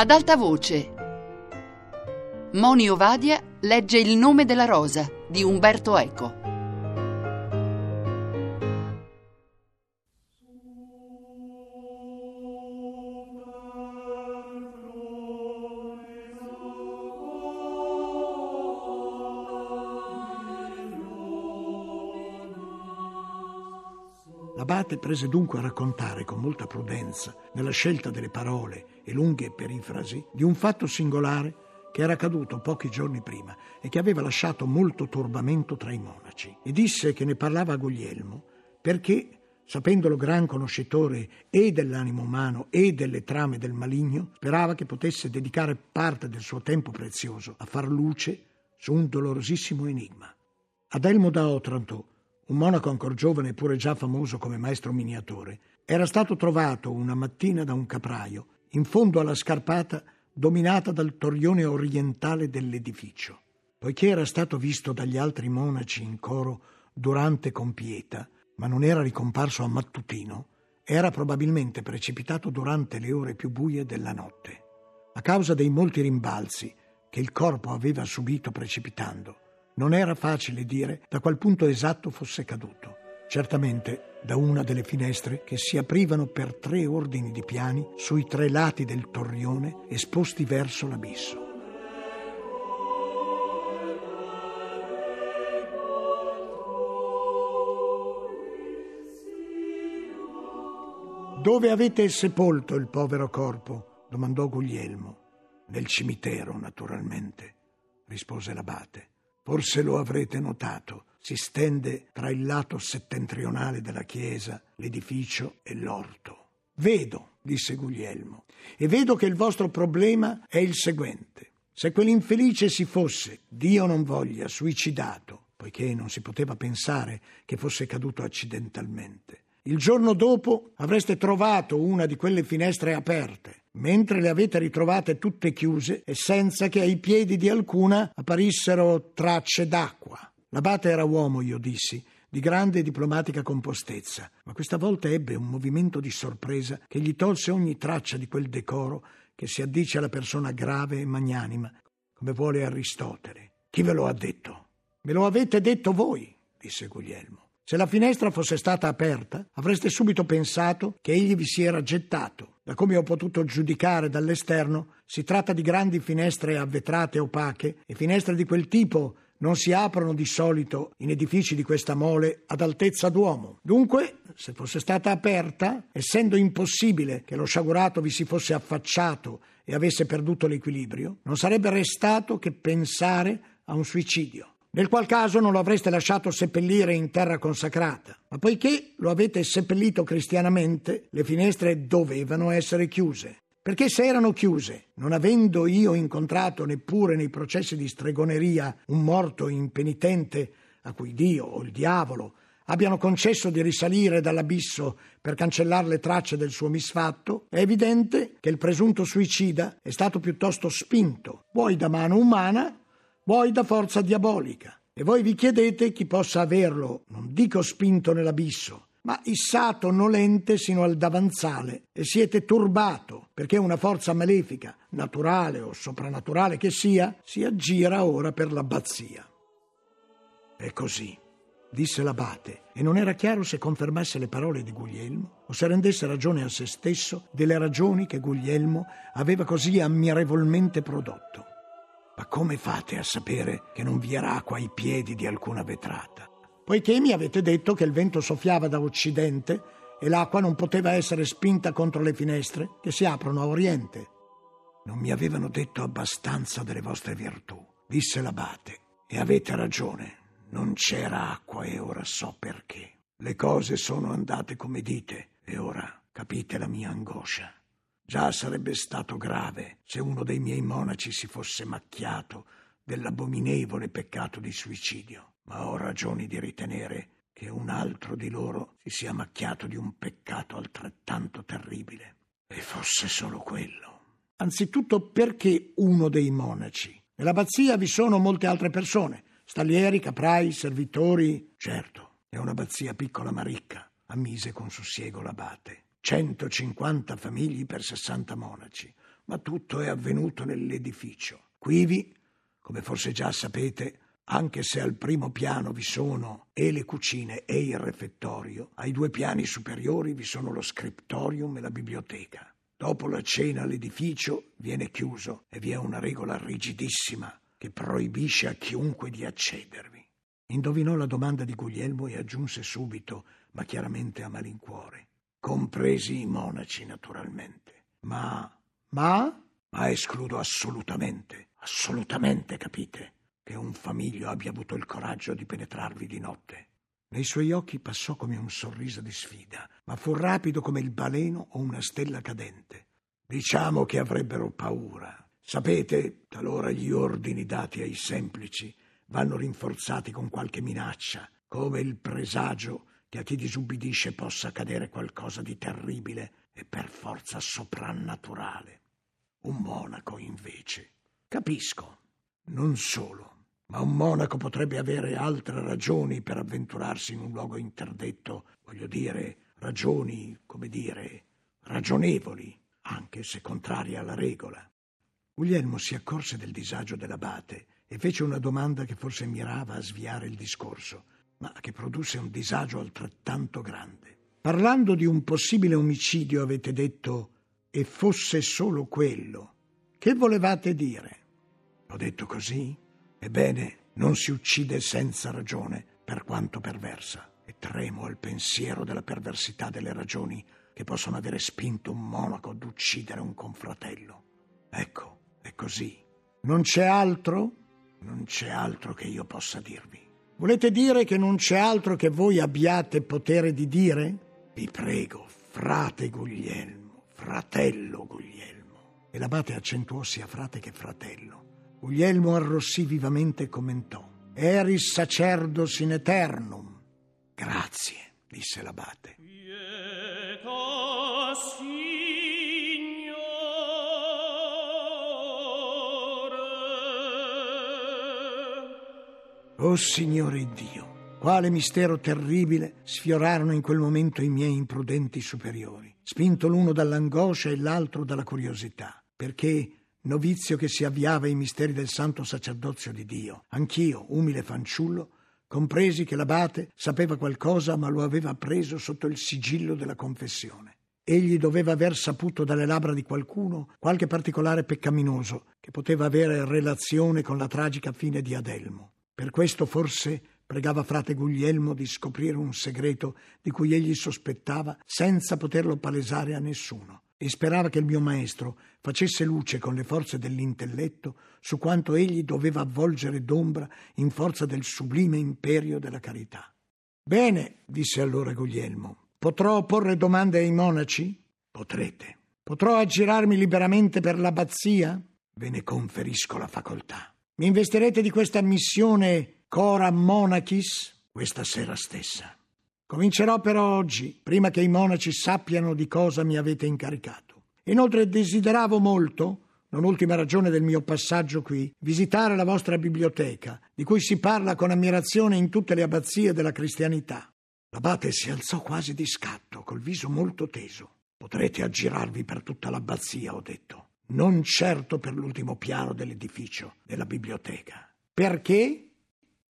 Ad alta voce. Moni Ovadia legge Il nome della rosa di Umberto Eco. L'abate prese dunque a raccontare con molta prudenza, nella scelta delle parole e lunghe perifrasi, di un fatto singolare che era accaduto pochi giorni prima e che aveva lasciato molto turbamento tra i monaci. E disse che ne parlava a Guglielmo perché, sapendolo gran conoscitore e dell'animo umano e delle trame del maligno, sperava che potesse dedicare parte del suo tempo prezioso a far luce su un dolorosissimo enigma. Adelmo da Otranto, un monaco ancora giovane e pure già famoso come maestro miniatore, era stato trovato una mattina da un capraio in fondo alla scarpata dominata dal torrione orientale dell'edificio. Poiché era stato visto dagli altri monaci in coro durante compieta, ma non era ricomparso a mattutino, era probabilmente precipitato durante le ore più buie della notte. A causa dei molti rimbalzi che il corpo aveva subito precipitando, non era facile dire da qual punto esatto fosse caduto. Certamente da una delle finestre che si aprivano per tre ordini di piani sui tre lati del torrione esposti verso l'abisso. Dove avete sepolto il povero corpo? domandò Guglielmo. Nel cimitero, naturalmente, rispose l'abate. Forse lo avrete notato. Si stende tra il lato settentrionale della chiesa, l'edificio e l'orto. Vedo, disse Guglielmo, e vedo che il vostro problema è il seguente. Se quell'infelice si fosse, Dio non voglia, suicidato, poiché non si poteva pensare che fosse caduto accidentalmente, il giorno dopo avreste trovato una di quelle finestre aperte, mentre le avete ritrovate tutte chiuse e senza che ai piedi di alcuna apparissero tracce d'acqua. L'abate era uomo, io dissi, di grande e diplomatica compostezza, ma questa volta ebbe un movimento di sorpresa che gli tolse ogni traccia di quel decoro che si addice alla persona grave e magnanima, come vuole Aristotele. Chi ve lo ha detto? Me lo avete detto voi, disse Guglielmo. Se la finestra fosse stata aperta, avreste subito pensato che egli vi si era gettato. Da come ho potuto giudicare dall'esterno, si tratta di grandi finestre avvetrate opache e finestre di quel tipo non si aprono di solito in edifici di questa mole ad altezza d'uomo. Dunque, se fosse stata aperta, essendo impossibile che lo sciagurato vi si fosse affacciato e avesse perduto l'equilibrio, non sarebbe restato che pensare a un suicidio nel qual caso non lo avreste lasciato seppellire in terra consacrata. Ma poiché lo avete seppellito cristianamente, le finestre dovevano essere chiuse. Perché se erano chiuse, non avendo io incontrato neppure nei processi di stregoneria un morto impenitente a cui Dio o il diavolo abbiano concesso di risalire dall'abisso per cancellare le tracce del suo misfatto, è evidente che il presunto suicida è stato piuttosto spinto, vuoi da mano umana, vuoi da forza diabolica. E voi vi chiedete chi possa averlo, non dico spinto nell'abisso, ma issato nolente sino al davanzale e siete turbato perché una forza malefica, naturale o soprannaturale che sia, si aggira ora per l'abbazia. È così, disse l'abate, e non era chiaro se confermasse le parole di Guglielmo o se rendesse ragione a se stesso delle ragioni che Guglielmo aveva così ammirevolmente prodotto. Ma come fate a sapere che non vi era acqua ai piedi di alcuna vetrata? Poiché mi avete detto che il vento soffiava da occidente e l'acqua non poteva essere spinta contro le finestre che si aprono a oriente. Non mi avevano detto abbastanza delle vostre virtù, disse l'abate. E avete ragione, non c'era acqua e ora so perché. Le cose sono andate come dite e ora capite la mia angoscia. Già sarebbe stato grave se uno dei miei monaci si fosse macchiato dell'abominevole peccato di suicidio, ma ho ragioni di ritenere che un altro di loro si sia macchiato di un peccato altrettanto terribile. E fosse solo quello. Anzitutto perché uno dei monaci? Nell'abbazia vi sono molte altre persone, stallieri, caprai, servitori. Certo, è un'abbazia piccola ma ricca, ammise con sussiego l'abate. 150 famiglie per 60 monaci. ma tutto è avvenuto nell'edificio. Quivi, come forse già sapete, anche se al primo piano vi sono e le cucine e il refettorio, ai due piani superiori vi sono lo scriptorium e la biblioteca. Dopo la cena l'edificio viene chiuso e vi è una regola rigidissima che proibisce a chiunque di accedervi. Indovinò la domanda di Guglielmo e aggiunse subito, ma chiaramente a malincuore, compresi i monaci naturalmente. Ma, ma, ma escludo assolutamente, assolutamente, capite? che un famiglio abbia avuto il coraggio di penetrarvi di notte. Nei suoi occhi passò come un sorriso di sfida, ma fu rapido come il baleno o una stella cadente. Diciamo che avrebbero paura. Sapete, talora gli ordini dati ai semplici vanno rinforzati con qualche minaccia, come il presagio che a chi disubbidisce possa accadere qualcosa di terribile e per forza soprannaturale. Un monaco, invece. Capisco. Non solo ma un monaco potrebbe avere altre ragioni per avventurarsi in un luogo interdetto, voglio dire, ragioni, come dire, ragionevoli, anche se contrarie alla regola. Guglielmo si accorse del disagio dell'abate e fece una domanda che forse mirava a sviare il discorso, ma che produsse un disagio altrettanto grande. Parlando di un possibile omicidio avete detto e fosse solo quello. Che volevate dire? Ho detto così? Ebbene, non si uccide senza ragione, per quanto perversa, e tremo al pensiero della perversità delle ragioni che possono avere spinto un monaco ad uccidere un confratello. Ecco, è così. Non c'è altro? Non c'è altro che io possa dirvi. Volete dire che non c'è altro che voi abbiate potere di dire? Vi prego, frate Guglielmo, fratello Guglielmo. E l'abate accentuò sia frate che fratello Guglielmo arrossì vivamente e commentò. Eris sacerdos in eternum. Grazie, disse l'abate. Oh Signore Dio, quale mistero terribile sfiorarono in quel momento i miei imprudenti superiori, spinto l'uno dall'angoscia e l'altro dalla curiosità, perché novizio che si avviava ai misteri del santo sacerdozio di Dio. Anch'io, umile fanciullo, compresi che l'abate sapeva qualcosa, ma lo aveva preso sotto il sigillo della confessione. Egli doveva aver saputo dalle labbra di qualcuno qualche particolare peccaminoso che poteva avere relazione con la tragica fine di Adelmo. Per questo forse pregava frate Guglielmo di scoprire un segreto di cui egli sospettava senza poterlo palesare a nessuno e sperava che il mio maestro facesse luce con le forze dell'intelletto su quanto egli doveva avvolgere d'ombra in forza del sublime imperio della carità. Bene, disse allora Guglielmo, potrò porre domande ai monaci? Potrete. Potrò aggirarmi liberamente per l'abbazia? Ve ne conferisco la facoltà. Mi investirete di questa missione Cora Monachis questa sera stessa. Comincerò però oggi, prima che i monaci sappiano di cosa mi avete incaricato. Inoltre desideravo molto, non ultima ragione del mio passaggio qui, visitare la vostra biblioteca, di cui si parla con ammirazione in tutte le abbazie della cristianità. L'abate si alzò quasi di scatto, col viso molto teso. Potrete aggirarvi per tutta l'abbazia, ho detto. Non certo per l'ultimo piano dell'edificio, della biblioteca. Perché?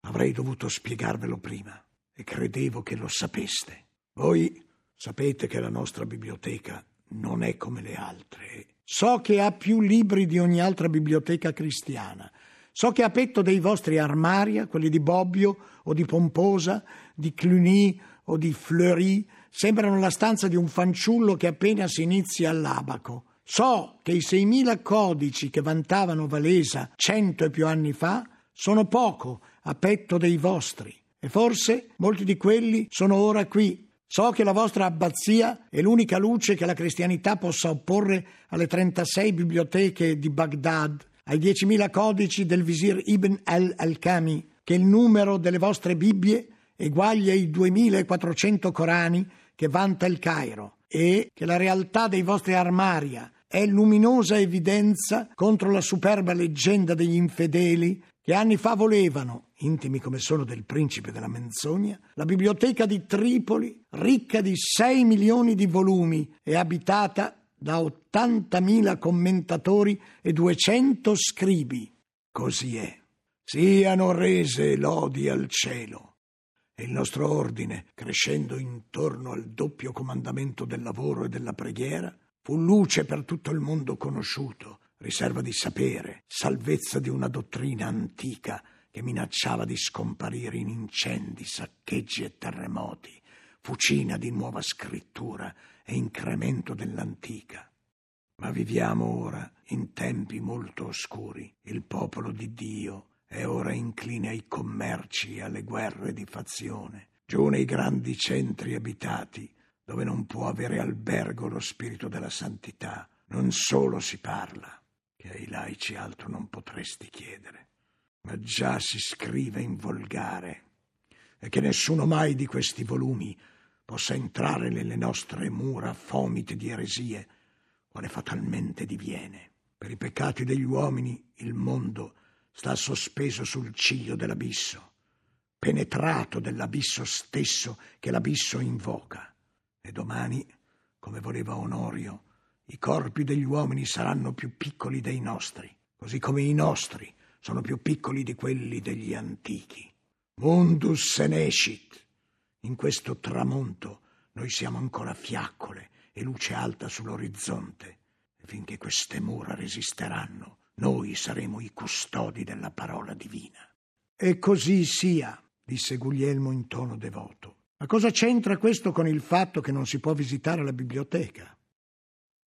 Avrei dovuto spiegarvelo prima e credevo che lo sapeste. Voi sapete che la nostra biblioteca non è come le altre. So che ha più libri di ogni altra biblioteca cristiana. So che ha petto dei vostri armaria, quelli di Bobbio o di Pomposa, di Cluny o di Fleury, sembrano la stanza di un fanciullo che appena si inizia all'abaco. So che i 6.000 codici che vantavano Valesa cento e più anni fa sono poco a petto dei vostri. E forse molti di quelli sono ora qui. So che la vostra abbazia è l'unica luce che la cristianità possa opporre alle 36 biblioteche di Baghdad, ai 10.000 codici del visir Ibn al-Alkami, che il numero delle vostre Bibbie eguaglia i 2.400 Corani che vanta il Cairo e che la realtà dei vostri armaria è luminosa evidenza contro la superba leggenda degli infedeli che anni fa volevano, intimi come sono del principe della menzogna, la biblioteca di Tripoli, ricca di 6 milioni di volumi e abitata da 80.000 commentatori e 200 scribi. Così è. Siano rese lodi al cielo. E il nostro ordine, crescendo intorno al doppio comandamento del lavoro e della preghiera, fu luce per tutto il mondo conosciuto, riserva di sapere, salvezza di una dottrina antica che minacciava di scomparire in incendi, saccheggi e terremoti, fucina di nuova scrittura e incremento dell'antica. Ma viviamo ora in tempi molto oscuri. Il popolo di Dio è ora incline ai commerci e alle guerre di fazione. Giù nei grandi centri abitati, dove non può avere albergo lo spirito della santità, non solo si parla, che ai laici altro non potresti chiedere, ma già si scrive in volgare, e che nessuno mai di questi volumi possa entrare nelle nostre mura fomite di eresie, quale fatalmente diviene. Per i peccati degli uomini il mondo sta sospeso sul ciglio dell'abisso, penetrato dell'abisso stesso che l'abisso invoca. E domani, come voleva Onorio, i corpi degli uomini saranno più piccoli dei nostri, così come i nostri sono più piccoli di quelli degli antichi. Mundus senescit, in questo tramonto noi siamo ancora fiaccole e luce alta sull'orizzonte. E finché queste mura resisteranno, noi saremo i custodi della parola divina. E così sia, disse Guglielmo in tono devoto. Ma cosa c'entra questo con il fatto che non si può visitare la biblioteca?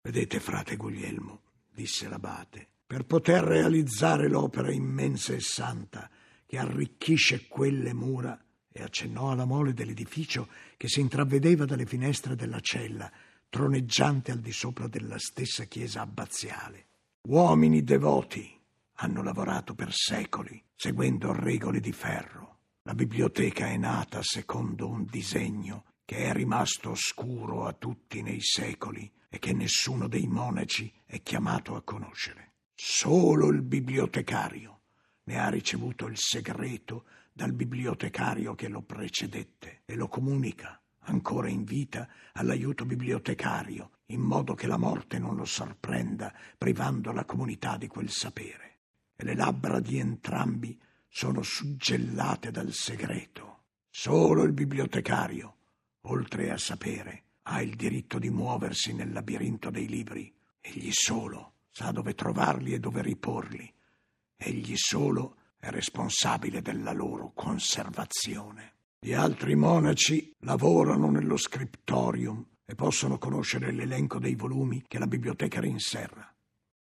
Vedete, frate Guglielmo, disse l'abate, per poter realizzare l'opera immensa e santa che arricchisce quelle mura, e accennò alla mole dell'edificio che si intravedeva dalle finestre della cella, troneggiante al di sopra della stessa chiesa abbaziale. Uomini devoti hanno lavorato per secoli, seguendo regole di ferro. La biblioteca è nata secondo un disegno che è rimasto oscuro a tutti nei secoli e che nessuno dei monaci è chiamato a conoscere. Solo il bibliotecario ne ha ricevuto il segreto dal bibliotecario che lo precedette e lo comunica, ancora in vita, all'aiuto bibliotecario, in modo che la morte non lo sorprenda, privando la comunità di quel sapere. E le labbra di entrambi sono suggellate dal segreto. Solo il bibliotecario, oltre a sapere, ha il diritto di muoversi nel labirinto dei libri. Egli solo sa dove trovarli e dove riporli. Egli solo è responsabile della loro conservazione. Gli altri monaci lavorano nello scriptorium e possono conoscere l'elenco dei volumi che la biblioteca rinserra.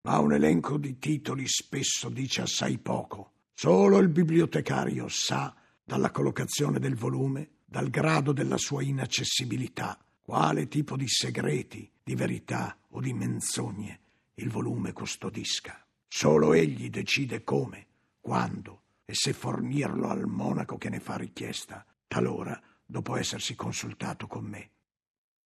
Ma un elenco di titoli spesso dice assai poco. Solo il bibliotecario sa, dalla collocazione del volume, dal grado della sua inaccessibilità, quale tipo di segreti, di verità o di menzogne il volume custodisca. Solo egli decide come, quando e se fornirlo al monaco che ne fa richiesta, talora dopo essersi consultato con me.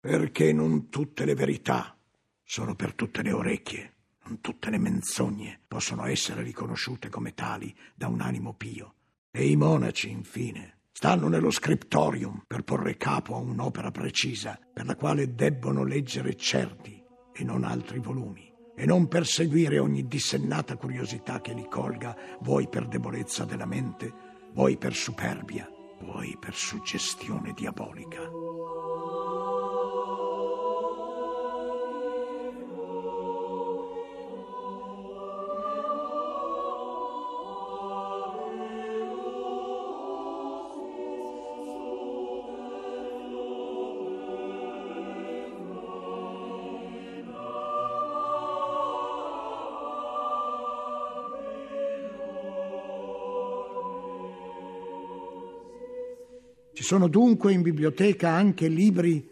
Perché non tutte le verità sono per tutte le orecchie, tutte le menzogne possono essere riconosciute come tali da un animo pio. E i monaci, infine, stanno nello scriptorium per porre capo a un'opera precisa per la quale debbono leggere certi e non altri volumi e non perseguire ogni dissennata curiosità che li colga, vuoi per debolezza della mente, vuoi per superbia, vuoi per suggestione diabolica. Sono dunque in biblioteca anche libri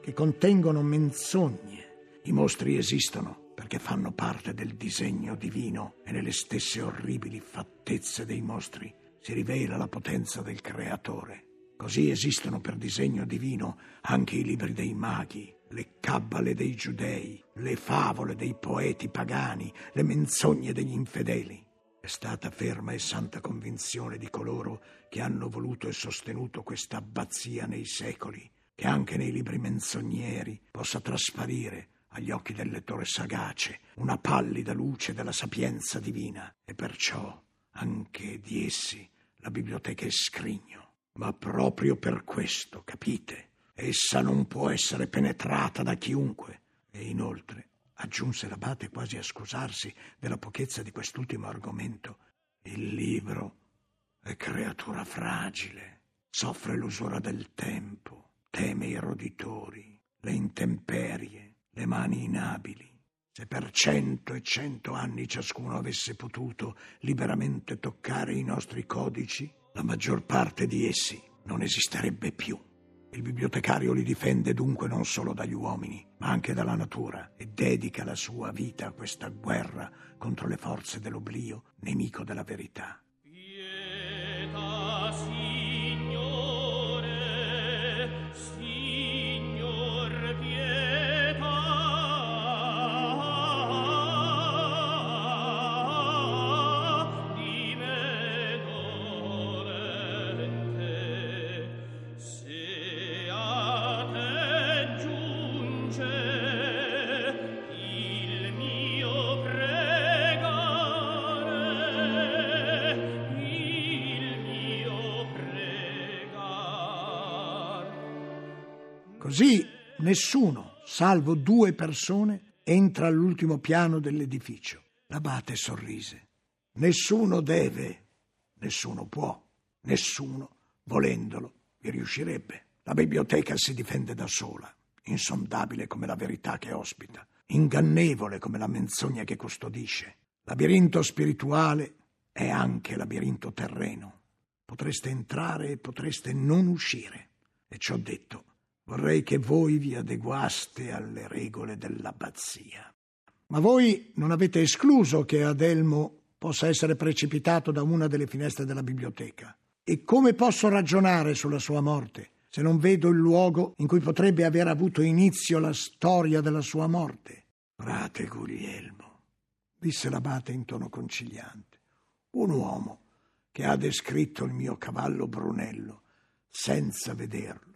che contengono menzogne. I mostri esistono perché fanno parte del disegno divino e nelle stesse orribili fattezze dei mostri si rivela la potenza del creatore. Così esistono per disegno divino anche i libri dei maghi, le cabbale dei giudei, le favole dei poeti pagani, le menzogne degli infedeli. È stata ferma e santa convinzione di coloro che hanno voluto e sostenuto questa abbazia nei secoli, che anche nei libri menzogneri possa trasparire, agli occhi del lettore sagace una pallida luce della sapienza divina e perciò anche di essi la biblioteca è scrigno. Ma proprio per questo, capite, essa non può essere penetrata da chiunque. E inoltre, aggiunse l'abate quasi a scusarsi della pochezza di quest'ultimo argomento, il libro è creatura fragile, soffre l'usura del tempo, teme i roditori, le intemperie, le mani inabili. Se per cento e cento anni ciascuno avesse potuto liberamente toccare i nostri codici, la maggior parte di essi non esisterebbe più. Il bibliotecario li difende dunque non solo dagli uomini, ma anche dalla natura e dedica la sua vita a questa guerra contro le forze dell'oblio, nemico della verità. Così nessuno, salvo due persone, entra all'ultimo piano dell'edificio. L'abate sorrise. Nessuno deve, nessuno può, nessuno, volendolo, vi riuscirebbe. La biblioteca si difende da sola, insondabile come la verità che ospita, ingannevole come la menzogna che custodisce. Labirinto spirituale è anche labirinto terreno. Potreste entrare e potreste non uscire. E ciò detto, Vorrei che voi vi adeguaste alle regole dell'abbazia. Ma voi non avete escluso che Adelmo possa essere precipitato da una delle finestre della biblioteca. E come posso ragionare sulla sua morte se non vedo il luogo in cui potrebbe aver avuto inizio la storia della sua morte? Frate Guglielmo, disse l'abate in tono conciliante, un uomo che ha descritto il mio cavallo Brunello senza vederlo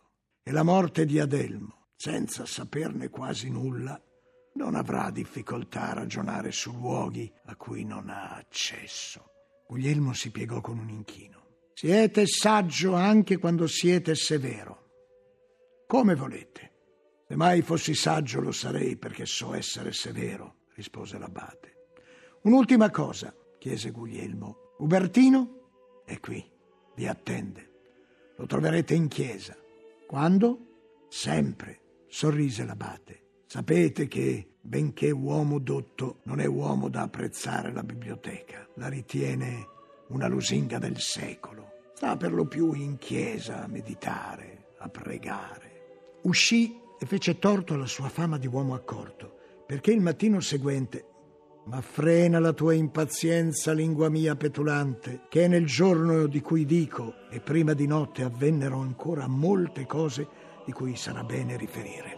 e la morte di Adelmo, senza saperne quasi nulla, non avrà difficoltà a ragionare su luoghi a cui non ha accesso. Guglielmo si piegò con un inchino. Siete saggio anche quando siete severo. Come volete. Se mai fossi saggio lo sarei perché so essere severo, rispose l'abate. Un'ultima cosa, chiese Guglielmo. Ubertino è qui, vi attende. Lo troverete in chiesa. Quando? Sempre, sorrise l'abate. Sapete che, benché uomo dotto, non è uomo da apprezzare la biblioteca. La ritiene una lusinga del secolo. Sta per lo più in chiesa a meditare, a pregare. Uscì e fece torto alla sua fama di uomo accorto, perché il mattino seguente ma frena la tua impazienza, lingua mia petulante, che nel giorno di cui dico e prima di notte avvennero ancora molte cose di cui sarà bene riferire.